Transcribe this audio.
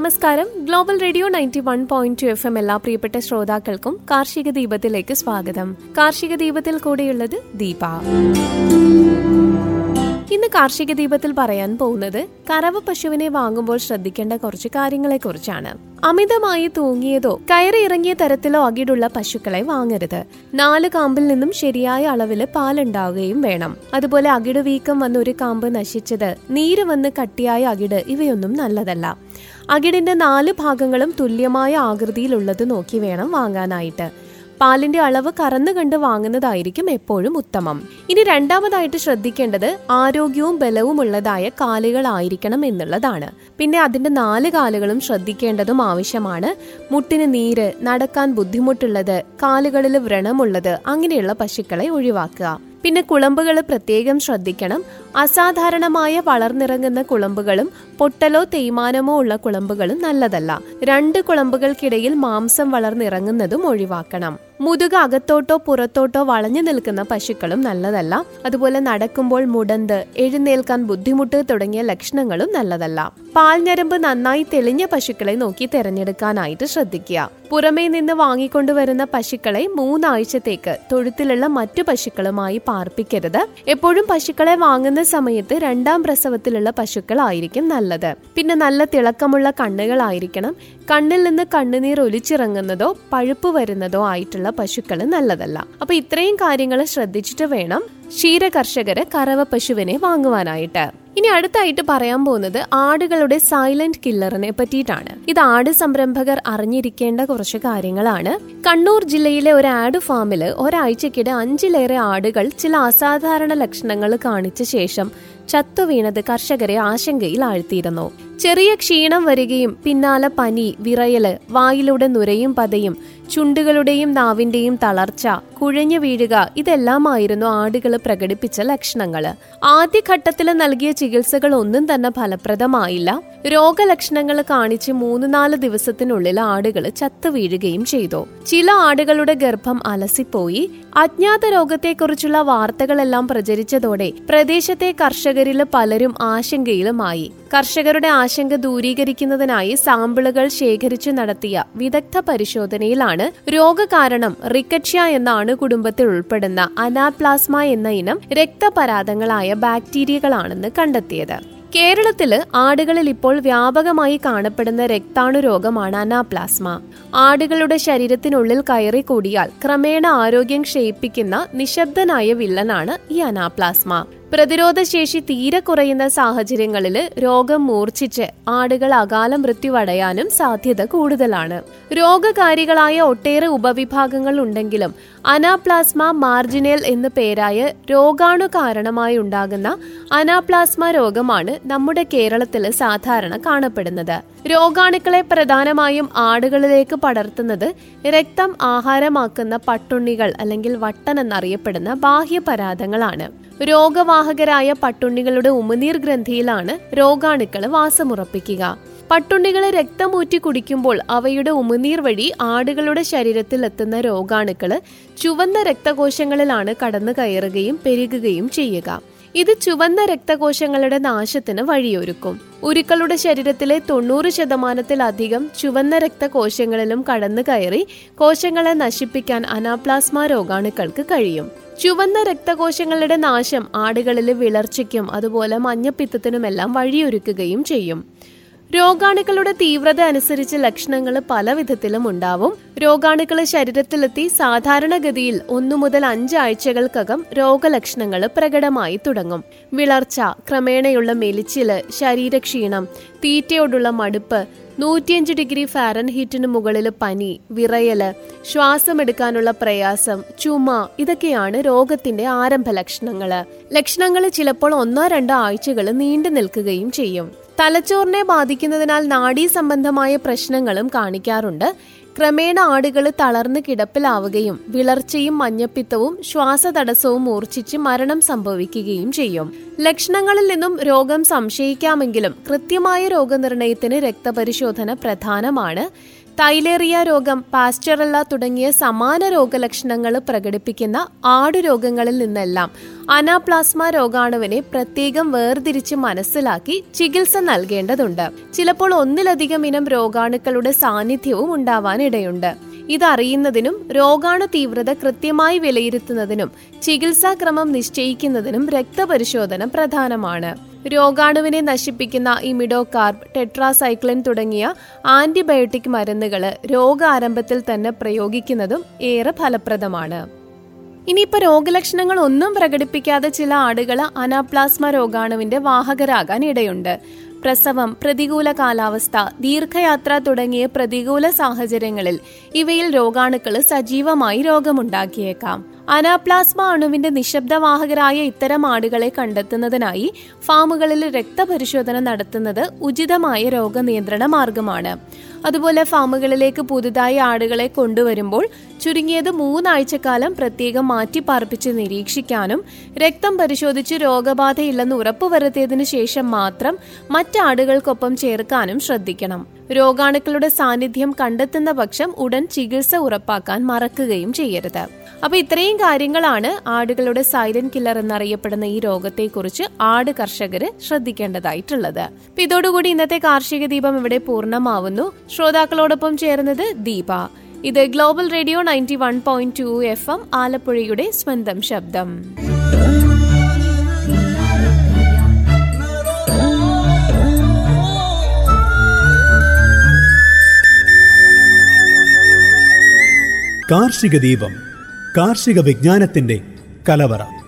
നമസ്കാരം. Global radio ninety one point two F M എല്ലാ പ്രിയപ്പെട്ട ശ്രോതാക്കൾക്കും കാർഷിക ദീപത്തിലേക്ക് സ്വാഗതം. കാർഷിക ദീപത്തിൽ കൂടെയുള്ളത് ദീപ. ഇന്ന് കാർഷിക ദീപത്തിൽ പറയാൻ പോകുന്നത് കറവ പശുവിനെ വാങ്ങുമ്പോൾ ശ്രദ്ധിക്കേണ്ട കുറച്ച് കാര്യങ്ങളെ കുറിച്ചാണ് അമിതമായി തൂങ്ങിയതോ കയറി ഇറങ്ങിയ തരത്തിലോ അകിടുള്ള പശുക്കളെ വാങ്ങരുത്. നാല് കാമ്പിൽ നിന്നും ശരിയായ അളവിൽ പാലുണ്ടാവുകയും വേണം. അതുപോലെ അകിട് വീക്കം വന്ന് ഒരു കാമ്പ് നശിച്ചത് നീര് വന്ന് കട്ടിയായ അകിട് ഇവയൊന്നും നല്ലതല്ല. അകിടിന്റെ നാല് ഭാഗങ്ങളും തുല്യമായ ആകൃതിയിലുള്ളത് നോക്കി വേണം വാങ്ങാനായിട്ട്. പാലിന്റെ അളവ് കറന്നു കണ്ട് വാങ്ങുന്നതായിരിക്കും എപ്പോഴും ഉത്തമം. ഇനി രണ്ടാമതായിട്ട് ശ്രദ്ധിക്കേണ്ടത് ആരോഗ്യവും ബലവും ഉള്ളതായ കാലുകളായിരിക്കണം എന്നുള്ളതാണ്. പിന്നെ അതിന്റെ നാല് കാലുകളും ശ്രദ്ധിക്കേണ്ടതും ആവശ്യമാണ്. മുട്ടിന് നീര് നടക്കാൻ ബുദ്ധിമുട്ടുള്ളത് കാലുകളിൽ വ്രണമുള്ളത് അങ്ങനെയുള്ള പശുക്കളെ ഒഴിവാക്കുക. പിന്നെ കുളമ്പുകൾ പ്രത്യേകം ശ്രദ്ധിക്കണം. അസാധാരണമായ വളർന്നിറങ്ങുന്ന കുളമ്പുകളും പൊട്ടലോ തേയ്മാനമോ ഉള്ള കുളമ്പുകളും നല്ലതല്ല. രണ്ട് കുളമ്പുകൾക്കിടയിൽ മാംസം വളർന്നിറങ്ങുന്നതും ഒഴിവാക്കണം. മുതുക അകത്തോട്ടോ പുറത്തോട്ടോ വളഞ്ഞു നിൽക്കുന്ന പശുക്കളും നല്ലതല്ല. അതുപോലെ നടക്കുമ്പോൾ മുടന്ത് എഴുന്നേൽക്കാൻ ബുദ്ധിമുട്ട് തുടങ്ങിയ ലക്ഷണങ്ങളും നല്ലതല്ല. പാൽഞരമ്പ് നന്നായി തെളിഞ്ഞ പശുക്കളെ നോക്കി തിരഞ്ഞെടുക്കാനായിട്ട് ശ്രദ്ധിക്കുക. പുറമേ നിന്ന് വാങ്ങിക്കൊണ്ടുവരുന്ന പശുക്കളെ മൂന്നാഴ്ചത്തേക്ക് തൊഴുത്തിലുള്ള മറ്റു പശുക്കളുമായി പാർപ്പിക്കരുത്. എപ്പോഴും പശുക്കളെ വാങ്ങുന്ന സമയത്ത് രണ്ടാം പ്രസവത്തിലുള്ള പശുക്കളായിരിക്കും നല്ലത്. പിന്നെ നല്ല തിളക്കമുള്ള കണ്ണുകളായിരിക്കണം. കണ്ണിൽ നിന്ന് കണ്ണുനീർ ഒലിച്ചിറങ്ങുന്നതോ പഴുപ്പ് വരുന്നതോ ആയിട്ടുള്ള പശുക്കൾ നല്ലതല്ല. അപ്പൊ ഇത്രയും കാര്യങ്ങൾ ശ്രദ്ധിച്ചിട്ട് വേണം ക്ഷീര കർഷകര് കറവ പശുവിനെ വാങ്ങുവാനായിട്ട്. ഇനി അടുത്തായിട്ട് പറയാൻ പോകുന്നത് ആടുകളുടെ സൈലന്റ് കില്ലറിനെ പറ്റിയിട്ടാണ്. ഇത് ആട് സംരംഭകർ അറിഞ്ഞിരിക്കേണ്ട കുറച്ച് കാര്യങ്ങളാണ്. കണ്ണൂർ ജില്ലയിലെ ഒരു ആട് ഫാമിൽ ഒരാഴ്ചക്കിടെ അഞ്ചിലേറെ ആടുകൾ ചില അസാധാരണ ലക്ഷണങ്ങൾ കാണിച്ച ശേഷം ചത്തുവീണത് കർഷകരെ ആശങ്കയിൽ ആഴ്ത്തിയിരുന്നു. ചെറിയ ക്ഷീണം വരികയും പിന്നാലെ പനി വിറയൽ വായിലൂടെ നുരയും പതയും ചുണ്ടുകളുടെയും നാവിന്റെയും തളർച്ച കുഴഞ്ഞു വീഴുക ഇതെല്ലാമായിരുന്നു ആടുകൾ പ്രകടിപ്പിച്ച ലക്ഷണങ്ങൾ ആദ്യഘട്ടത്തിൽ നൽകിയ ചികിത്സകൾ ഒന്നും തന്നെ ഫലപ്രദമായില്ല. രോഗലക്ഷണങ്ങൾ കാണിച്ച് മൂന്ന് നാല് ദിവസത്തിനുള്ളിൽ ആടുകൾ ചത്തുവീഴുകയും ചെയ്തു. ചില ആടുകളുടെ ഗർഭം അലസിപ്പോയി. അജ്ഞാത രോഗത്തെക്കുറിച്ചുള്ള വാർത്തകളെല്ലാം പ്രചരിച്ചതോടെ പ്രദേശത്തെ കർഷകരിൽ പലരും ആശങ്കയിലുമായി. കർഷകരുടെ ആശങ്ക ദൂരീകരിക്കുന്നതിനായി സാമ്പിളുകൾ ശേഖരിച്ചു നടത്തിയ വിദഗ്ധ പരിശോധനയിലാണ് രോഗകാരണം റിക്കറ്റ്ഷ്യ എന്ന അണുകുടുംബത്തിൽ ഉൾപ്പെടുന്ന അനാപ്ലാസ്മ എന്ന ഇനം രക്തപരാതങ്ങളായ ബാക്ടീരിയകളാണെന്ന് കണ്ടെത്തിയത്. കേരളത്തിൽ ആടുകളിൽ ഇപ്പോൾ വ്യാപകമായി കാണപ്പെടുന്ന രക്താണു രോഗമാണ് അനാപ്ലാസ്മ. ആടുകളുടെ ശരീരത്തിനുള്ളിൽ കയറി കൂടിയാൽ ക്രമേണ ആരോഗ്യം ക്ഷയിപ്പിക്കുന്ന നിശബ്ദനായ വില്ലനാണ് ഈ അനാപ്ലാസ്മ. പ്രതിരോധശേഷി തീരെ കുറയുന്ന സാഹചര്യങ്ങളിൽ രോഗം മൂർച്ഛിച്ച് ആടുകൾ അകാല മൃത്യുവടയാനും സാധ്യത കൂടുതലാണ്. രോഗകാരികളായ ഒട്ടേറെ ഉപവിഭാഗങ്ങൾ ഉണ്ടെങ്കിലും അനാപ്ലാസ്മ മാർജിനേൽ എന്ന പേരായ രോഗാണു കാരണമായി ഉണ്ടാകുന്ന അനാപ്ലാസ്മ രോഗമാണ് നമ്മുടെ കേരളത്തിൽ സാധാരണ കാണപ്പെടുന്നത്. രോഗാണുക്കളെ പ്രധാനമായും ആടുകളിലേക്ക് പടർത്തുന്നത് രക്തം ആഹാരമാക്കുന്ന പട്ടുണ്ണികൾ അല്ലെങ്കിൽ വട്ടൻ എന്നറിയപ്പെടുന്ന ബാഹ്യപരാധങ്ങളാണ്. രോഗവാഹകരായ പട്ടുണ്ണികളുടെ ഉമിനീർ ഗ്രന്ഥിയിലാണ് രോഗാണുക്കൾ വാസമുറപ്പിക്കുക. പട്ടുണ്ണികളെ രക്തമൂറ്റി കുടിക്കുമ്പോൾ അവയുടെ ഉമിനീർ വഴി ആടുകളുടെ ശരീരത്തിൽ എത്തുന്ന രോഗാണുക്കൾ ചുവന്ന രക്തകോശങ്ങളിലാണ് കടന്നു കയറുകയും പെരുകുകയും ചെയ്യുക. ഇത് ചുവന്ന രക്തകോശങ്ങളുടെ നാശത്തിന് വഴിയൊരുക്കും. ഉരുക്കളുടെ ശരീരത്തിലെ തൊണ്ണൂറ് ശതമാനത്തിലധികം ചുവന്ന രക്തകോശങ്ങളിലും കടന്നു കയറി കോശങ്ങളെ നശിപ്പിക്കാൻ അനാപ്ലാസ്മ രോഗാണുക്കൾക്ക് കഴിയും. ചുവന്ന രക്തകോശങ്ങളുടെ നാശം ആടുകളിലെ വിളർച്ചയ്ക്കും അതുപോലെ മഞ്ഞപ്പിത്തത്തിനുമെല്ലാം വഴിയൊരുക്കുകയും ചെയ്യും. രോഗാണുക്കളുടെ തീവ്രത അനുസരിച്ച് ലക്ഷണങ്ങൾ പല വിധത്തിലും ഉണ്ടാവും. രോഗാണുക്കൾ ശരീരത്തിലെത്തി സാധാരണഗതിയിൽ ഒന്നു മുതൽ അഞ്ച് ആഴ്ചകൾക്കകം രോഗലക്ഷണങ്ങൾ പ്രകടമായി തുടങ്ങും. വിളർച്ച ക്രമേണയുള്ള മെലിച്ചിൽ ശരീരക്ഷീണം തീറ്റയോടുള്ള മടുപ്പ് നൂറ്റിയഞ്ച് ഡിഗ്രി ഫാരൻഹീറ്റിന് മുകളിൽ പനി വിറയൽ ശ്വാസമെടുക്കാനുള്ള പ്രയാസം ചുമ ഇതൊക്കെയാണ് രോഗത്തിന്റെ ആരംഭ ലക്ഷണങ്ങൾ ലക്ഷണങ്ങൾ ചിലപ്പോൾ ഒന്നോ രണ്ടോ ആഴ്ചകൾ നീണ്ടു നിൽക്കുകയും ചെയ്യും. തലച്ചോറിനെ ബാധിക്കുന്നതിനാൽ നാഡീ സംബന്ധമായ പ്രശ്നങ്ങളും കാണിക്കാറുണ്ട്. ക്രമേണ ആടുകൾ തളർന്ന് കിടപ്പിലാവുകയും വിളർച്ചയും മഞ്ഞപ്പിത്തവും ശ്വാസതടസ്സവും മൂർച്ഛിച്ച് മരണം സംഭവിക്കുകയും ചെയ്യും. ലക്ഷണങ്ങളിൽ നിന്നും രോഗം സംശയിക്കാമെങ്കിലും കൃത്യമായ രോഗനിർണയത്തിന് രക്തപരിശോധന പ്രധാനമാണ്. തൈലേറിയ രോഗം പാസ്റ്ററല്ല തുടങ്ങിയ സമാന രോഗലക്ഷണങ്ങൾ പ്രകടിപ്പിക്കുന്ന ആടുരോഗങ്ങളിൽ നിന്നെല്ലാം അനാപ്ലാസ്മ രോഗാണുവിനെ പ്രത്യേകം വേർതിരിച്ച് മനസ്സിലാക്കി ചികിത്സ നൽകേണ്ടതുണ്ട്. ചിലപ്പോൾ ഒന്നിലധികം ഇനം രോഗാണുക്കളുടെ സാന്നിധ്യവും ഉണ്ടാവാനിടയുണ്ട്. ഇതറിയുന്നതിനും രോഗാണു തീവ്രത കൃത്യമായി വിലയിരുത്തുന്നതിനും ചികിത്സാക്രമം നിശ്ചയിക്കുന്നതിനും രക്തപരിശോധന പ്രധാനമാണ്. രോഗാണുവിനെ നശിപ്പിക്കുന്ന ഇമിഡോകാർബ് ടെട്രാസൈക്ലിൻ തുടങ്ങിയ ആന്റിബയോട്ടിക് മരുന്നുകൾ രോഗാരംഭത്തിൽ തന്നെ പ്രയോഗിക്കുന്നതും ഏറെ ഫലപ്രദമാണ്. ഇനിയിപ്പോ രോഗലക്ഷണങ്ങൾ ഒന്നും പ്രകടിപ്പിക്കാതെ ചില ആടുകൾ അനാപ്ലാസ്മ രോഗാണുവിന്റെ വാഹകരാകാൻ ഇടയുണ്ട്. പ്രസവം പ്രതികൂല കാലാവസ്ഥ ദീർഘയാത്ര തുടങ്ങിയ പ്രതികൂല സാഹചര്യങ്ങളിൽ ഇവയിൽ രോഗാണുക്കൾ സജീവമായി രോഗമുണ്ടാക്കിയേക്കാം. അനാപ്ലാസ്മ അണുവിന്റെ നിശബ്ദവാഹകരായ ഇത്തരം ആടുകളെ കണ്ടെത്തുന്നതിനായി ഫാമുകളിൽ രക്തപരിശോധന നടത്തുന്നത് ഉചിതമായ രോഗനിയന്ത്രണ മാർഗമാണ്. അതുപോലെ ഫാമുകളിലേക്ക് പുതുതായി ആടുകളെ കൊണ്ടുവരുമ്പോൾ ചുരുങ്ങിയത് മൂന്നാഴ്ചക്കാലം പ്രത്യേകം മാറ്റിപ്പാർപ്പിച്ച് നിരീക്ഷിക്കാനും രക്തം പരിശോധിച്ച് രോഗബാധയില്ലെന്ന് ഉറപ്പുവരുത്തിയതിനു ശേഷം മാത്രം മറ്റാടുകൾക്കൊപ്പം ചേർക്കാനും ശ്രദ്ധിക്കണം. രോഗാണുക്കളുടെ സാന്നിധ്യം കണ്ടെത്തുന്ന പക്ഷം ഉടൻ ചികിത്സ ഉറപ്പാക്കാൻ മറക്കുകയും ചെയ്യരുത്. അപ്പൊ ഇത്രയും കാര്യങ്ങളാണ് ആടുകളുടെ സൈലന്റ് കില്ലർ എന്നറിയപ്പെടുന്ന ഈ രോഗത്തെക്കുറിച്ച് ആട് കർഷകർ ശ്രദ്ധിക്കേണ്ടതായിട്ടുള്ളത്. ഇതോടുകൂടി ഇന്നത്തെ കാർഷിക ദീപം ഇവിടെ പൂർണമാവുന്നു. ശ്രോതാക്കളോടൊപ്പം ചേർന്നത് ദീപ. ഇത് global radio ninety one point two F M ആലപ്പുഴയുടെ സ്വന്തം ശബ്ദം. കാർഷിക ദീപം കാർഷിക വിജ്ഞാനത്തിന്റെ കലവറ.